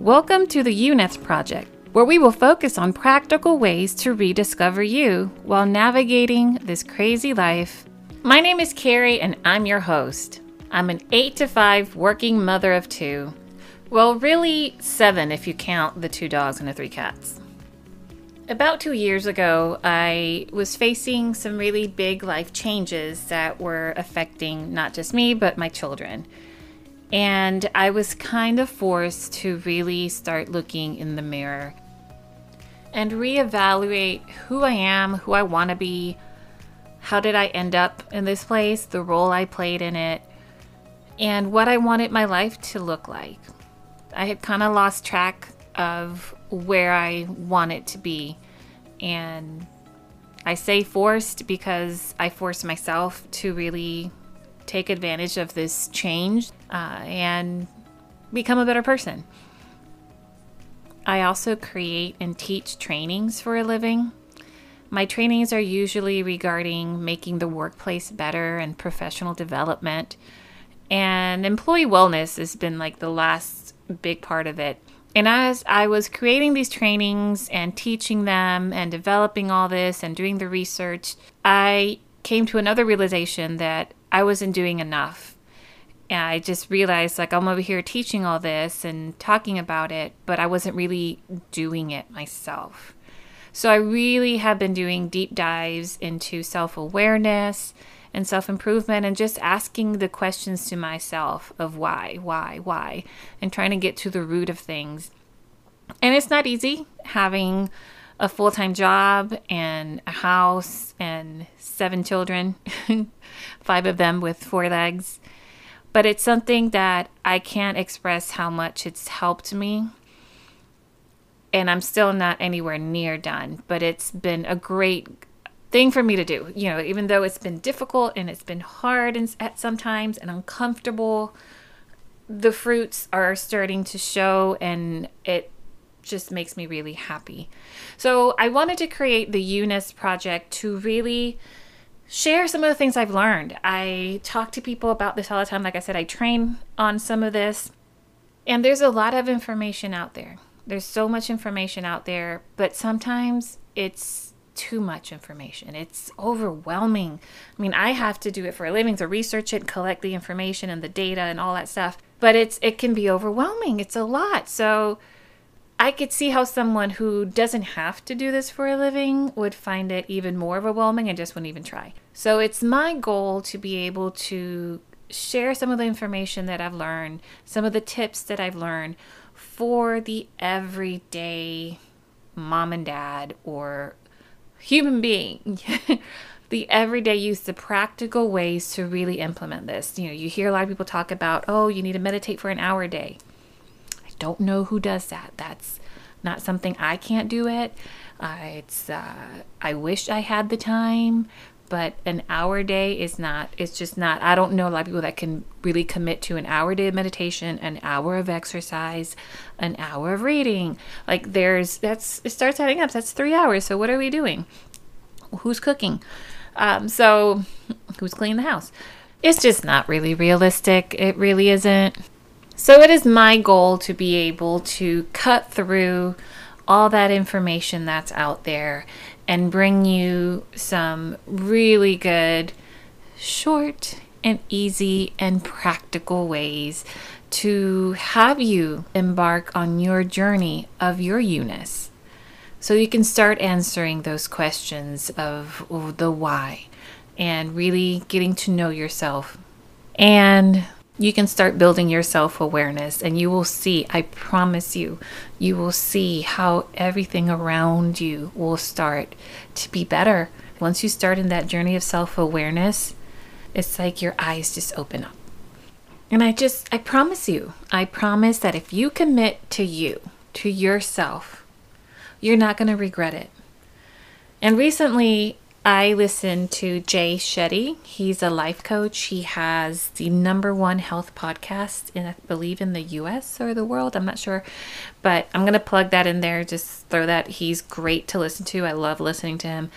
Welcome to the YOUness Project, where we will focus on practical ways to rediscover you while navigating this crazy life. My name is Kari, and I'm your host. I'm an 8 to 5 working mother of two. Well, really, seven if you count the two dogs and the three cats. About two years ago, I was facing some really big life changes that were affecting not just me, but my children. And I was kind of forced to really start looking in the mirror and reevaluate who I am, who I want to be, how did I end up in this place, the role I played in it, and what I wanted my life to look like. I had kind of lost track of where I wanted to be. And I say forced because I forced myself to really take advantage of this change uh, and become a better person. I also create and teach trainings for a living. My trainings are usually regarding making the workplace better and professional development. And employee wellness has been like the last big part of it. And as I was creating these trainings and teaching them and developing all this and doing the research, I came to another realization that I wasn't doing enough. And I just realized like I'm over here teaching all this and talking about it, but I wasn't really doing it myself. So I really have been doing deep dives into self awareness and self improvement and just asking the questions to myself of why, why, why, and trying to get to the root of things. And it's not easy having a full time job and a house and seven children, five of them with four legs. But it's something that I can't express how much it's helped me. And I'm still not anywhere near done, but it's been a great thing for me to do. You know, even though it's been difficult and it's been hard and at sometimes and uncomfortable, the fruits are starting to show and it just makes me really happy. So I wanted to create the YOUness project to really share some of the things I've learned. I talk to people about this all the time. Like I said, I train on some of this. And there's a lot of information out there. There's so much information out there, but sometimes it's too much information. It's overwhelming. I mean, I have to do it for a living to research it, collect the information and the data and all that stuff. But it's it can be overwhelming. It's a lot. So I could see how someone who doesn't have to do this for a living would find it even more overwhelming and just wouldn't even try. So it's my goal to be able to share some of the information that I've learned, some of the tips that I've learned for the everyday mom and dad or human being. the everyday use, the practical ways to really implement this. You know, you hear a lot of people talk about, oh, you need to meditate for an hour a day don't know who does that. That's not something I can't do it. Uh, it's uh, I wish I had the time, but an hour day is not. It's just not. I don't know a lot of people that can really commit to an hour day of meditation, an hour of exercise, an hour of reading. Like there's that's it starts adding up. That's three hours. So what are we doing? Who's cooking? Um, so who's cleaning the house? It's just not really realistic. It really isn't. So it is my goal to be able to cut through all that information that's out there and bring you some really good, short, and easy and practical ways to have you embark on your journey of your YOUness. So you can start answering those questions of the why and really getting to know yourself. And you can start building your self awareness and you will see, I promise you, you will see how everything around you will start to be better. Once you start in that journey of self awareness, it's like your eyes just open up. And I just, I promise you, I promise that if you commit to you, to yourself, you're not going to regret it. And recently, I listened to Jay Shetty. He's a life coach. He has the number one health podcast in, I believe, in the US or the world. I'm not sure. But I'm going to plug that in there. Just throw that. He's great to listen to. I love listening to him.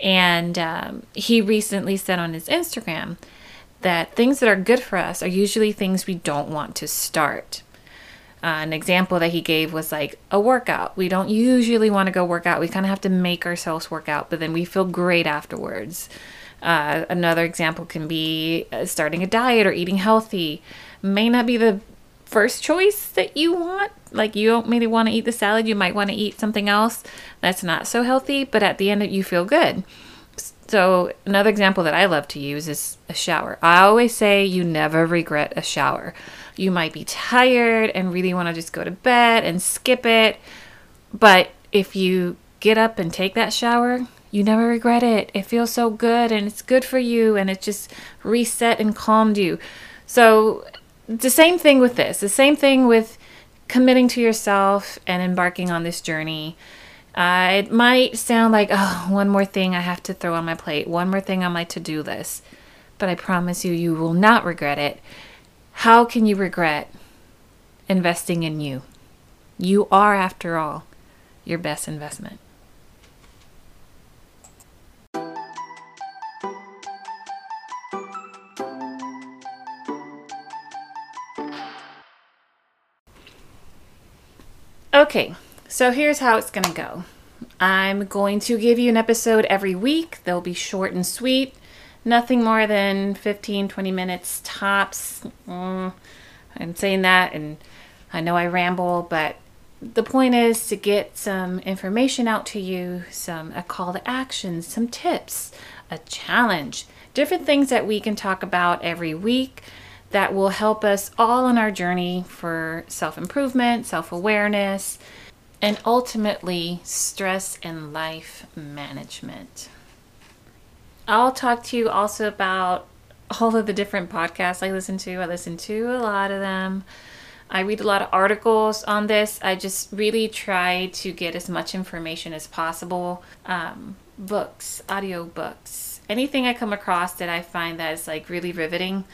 And um, he recently said on his Instagram that things that are good for us are usually things we don't want to start. Uh, an example that he gave was like a workout. We don't usually want to go work out. We kind of have to make ourselves work out, but then we feel great afterwards. Uh, another example can be uh, starting a diet or eating healthy. May not be the first choice that you want. Like you don't maybe want to eat the salad, you might want to eat something else that's not so healthy, but at the end you feel good. So another example that I love to use is a shower. I always say you never regret a shower. You might be tired and really want to just go to bed and skip it, but if you get up and take that shower, you never regret it. It feels so good and it's good for you and it just reset and calmed you. So the same thing with this, the same thing with committing to yourself and embarking on this journey. Uh, it might sound like, oh, one more thing I have to throw on my plate, one more thing on my to do list, but I promise you, you will not regret it. How can you regret investing in you? You are, after all, your best investment. Okay, so here's how it's going to go. I'm going to give you an episode every week. They'll be short and sweet, nothing more than 15, 20 minutes tops. Mm, I'm saying that, and I know I ramble, but the point is to get some information out to you, some a call to action, some tips, a challenge, different things that we can talk about every week that will help us all on our journey for self improvement, self awareness, and ultimately stress and life management. I'll talk to you also about all of the different podcasts I listen to. I listen to a lot of them. I read a lot of articles on this. I just really try to get as much information as possible. Um, books, anything I come across that I find that is like really riveting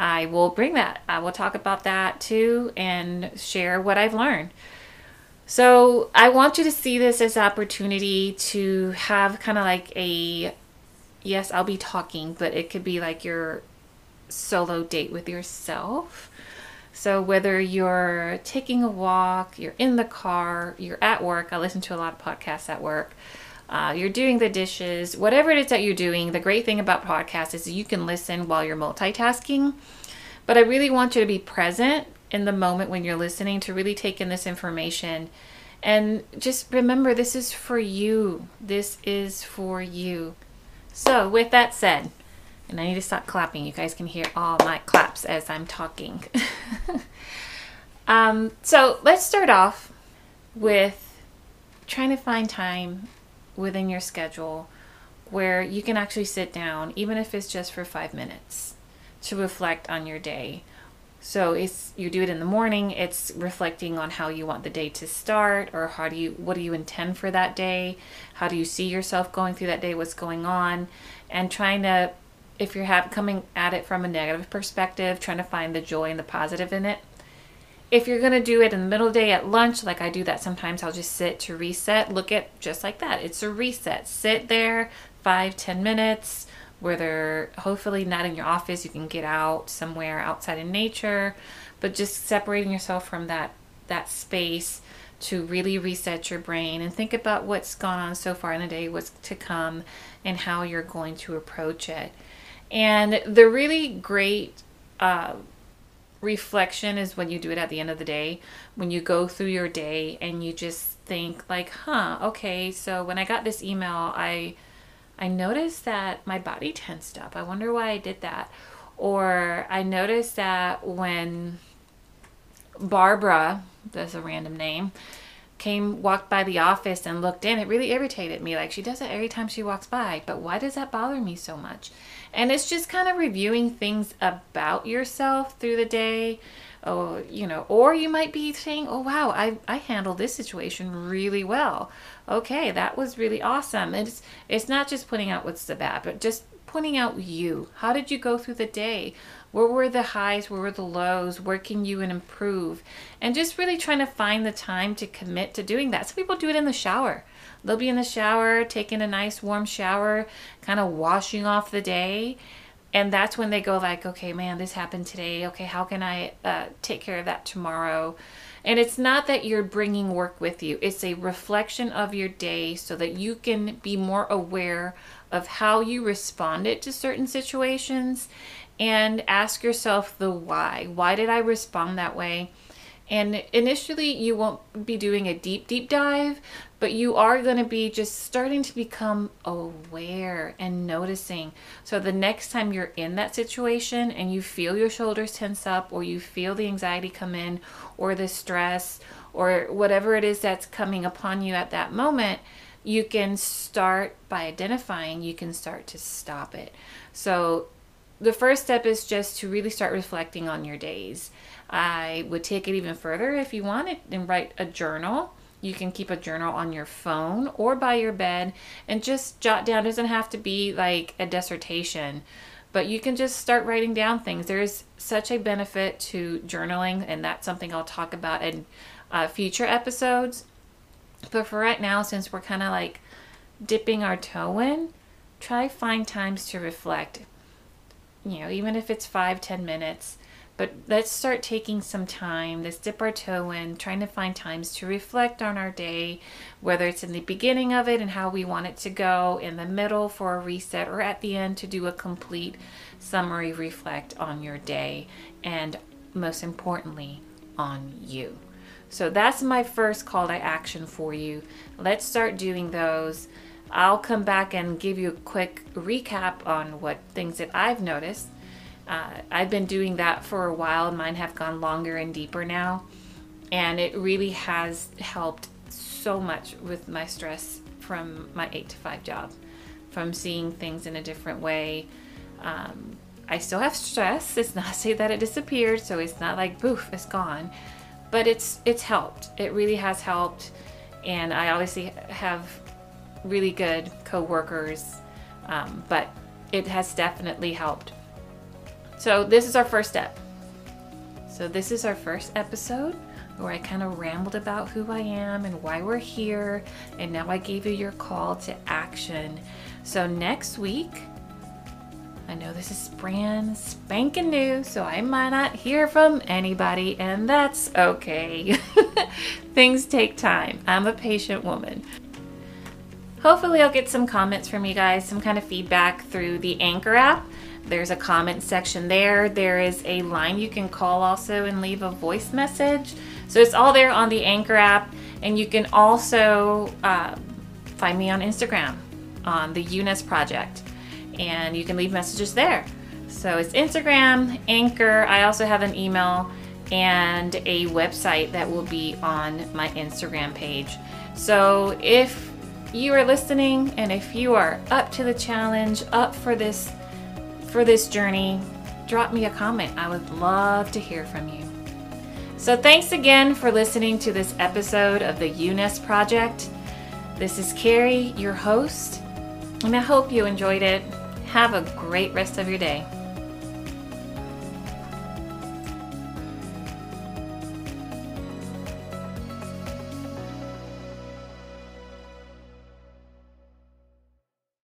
I will bring that. I will talk about that too and share what I've learned. So I want you to see this as opportunity to have kind of like a yes, I'll be talking, but it could be like your solo date with yourself. So whether you're taking a walk, you're in the car, you're at work, I listen to a lot of podcasts at work uh, you're doing the dishes, whatever it is that you're doing. The great thing about podcasts is you can listen while you're multitasking. But I really want you to be present in the moment when you're listening to really take in this information. And just remember, this is for you. This is for you. So, with that said, and I need to stop clapping. You guys can hear all my claps as I'm talking. um, so, let's start off with trying to find time within your schedule where you can actually sit down, even if it's just for five minutes, to reflect on your day. So it's you do it in the morning, it's reflecting on how you want the day to start or how do you what do you intend for that day? How do you see yourself going through that day, what's going on? And trying to if you're have, coming at it from a negative perspective, trying to find the joy and the positive in it if you're going to do it in the middle of the day at lunch, like I do that sometimes, I'll just sit to reset. Look at just like that. It's a reset. Sit there five, ten minutes where they're hopefully not in your office. You can get out somewhere outside in nature, but just separating yourself from that that space to really reset your brain and think about what's gone on so far in the day, what's to come, and how you're going to approach it. And the really great uh, reflection is when you do it at the end of the day when you go through your day and you just think like huh okay so when i got this email i i noticed that my body tensed up. I wonder why i did that. Or i noticed that when barbara that's a random name came walked by the office and looked in it really irritated me. Like she does it every time she walks by but why does that bother me so much? And it's just kind of reviewing things about yourself through the day oh you know or you might be saying oh wow i i handled this situation really well. Okay that was really awesome. It's it's not just pointing out what's the bad but just pointing out you. How did you go through the day? Where were the highs? Where were the lows? Where can you improve? And just really trying to find the time to commit to doing that. Some people do it in the shower. They'll be in the shower, taking a nice warm shower, kind of washing off the day. And that's when they go like okay man this happened today. Okay how can i uh, take care of that tomorrow? And it's not that you're bringing work with you. It's a reflection of your day so that you can be more aware of how you responded to certain situations and ask yourself the why. Why did i respond that way and initially, you won't be doing a deep, deep dive, but you are going to be just starting to become aware and noticing. So the next time you're in that situation and you feel your shoulders tense up, or you feel the anxiety come in, or the stress, or whatever it is that's coming upon you at that moment, you can start by identifying, you can start to stop it. So the first step is just to really start reflecting on your days. I would take it even further if you want it and write a journal. You can keep a journal on your phone or by your bed and just jot down. It doesn't have to be like a dissertation, but you can just start writing down things. There's such a benefit to journaling, and that's something I'll talk about in uh, future episodes. But for right now, since we're kind of like dipping our toe in, try find times to reflect you know, even if it's five, ten minutes. But let's start taking some time. Let's dip our toe in, trying to find times to reflect on our day, whether it's in the beginning of it and how we want it to go, in the middle for a reset, or at the end to do a complete summary reflect on your day, and most importantly, on you. So that's my first call to action for you. Let's start doing those. I'll come back and give you a quick recap on what things that I've noticed. Uh, I've been doing that for a while. Mine have gone longer and deeper now. And it really has helped so much with my stress from my eight to five job, from seeing things in a different way. Um, I still have stress. It's not say that it disappeared, so it's not like poof, it's gone. But it's it's helped. It really has helped. And I obviously have really good co-workers, um, but it has definitely helped. So this is our first step. So this is our first episode where I kind of rambled about who I am and why we're here, and now I gave you your call to action. So next week, I know this is brand spanking new, so I might not hear from anybody, and that's okay. Things take time. I'm a patient woman. Hopefully, I'll get some comments from you guys, some kind of feedback through the Anchor app. There's a comment section there. There is a line you can call also and leave a voice message. So it's all there on the Anchor app. And you can also uh, find me on Instagram on the YOUness Project. And you can leave messages there. So it's Instagram, Anchor. I also have an email and a website that will be on my Instagram page. So if you are listening and if you are up to the challenge, up for this for this journey, drop me a comment. I would love to hear from you. So thanks again for listening to this episode of the YOUness Project. This is Kari, your host, and I hope you enjoyed it. Have a great rest of your day.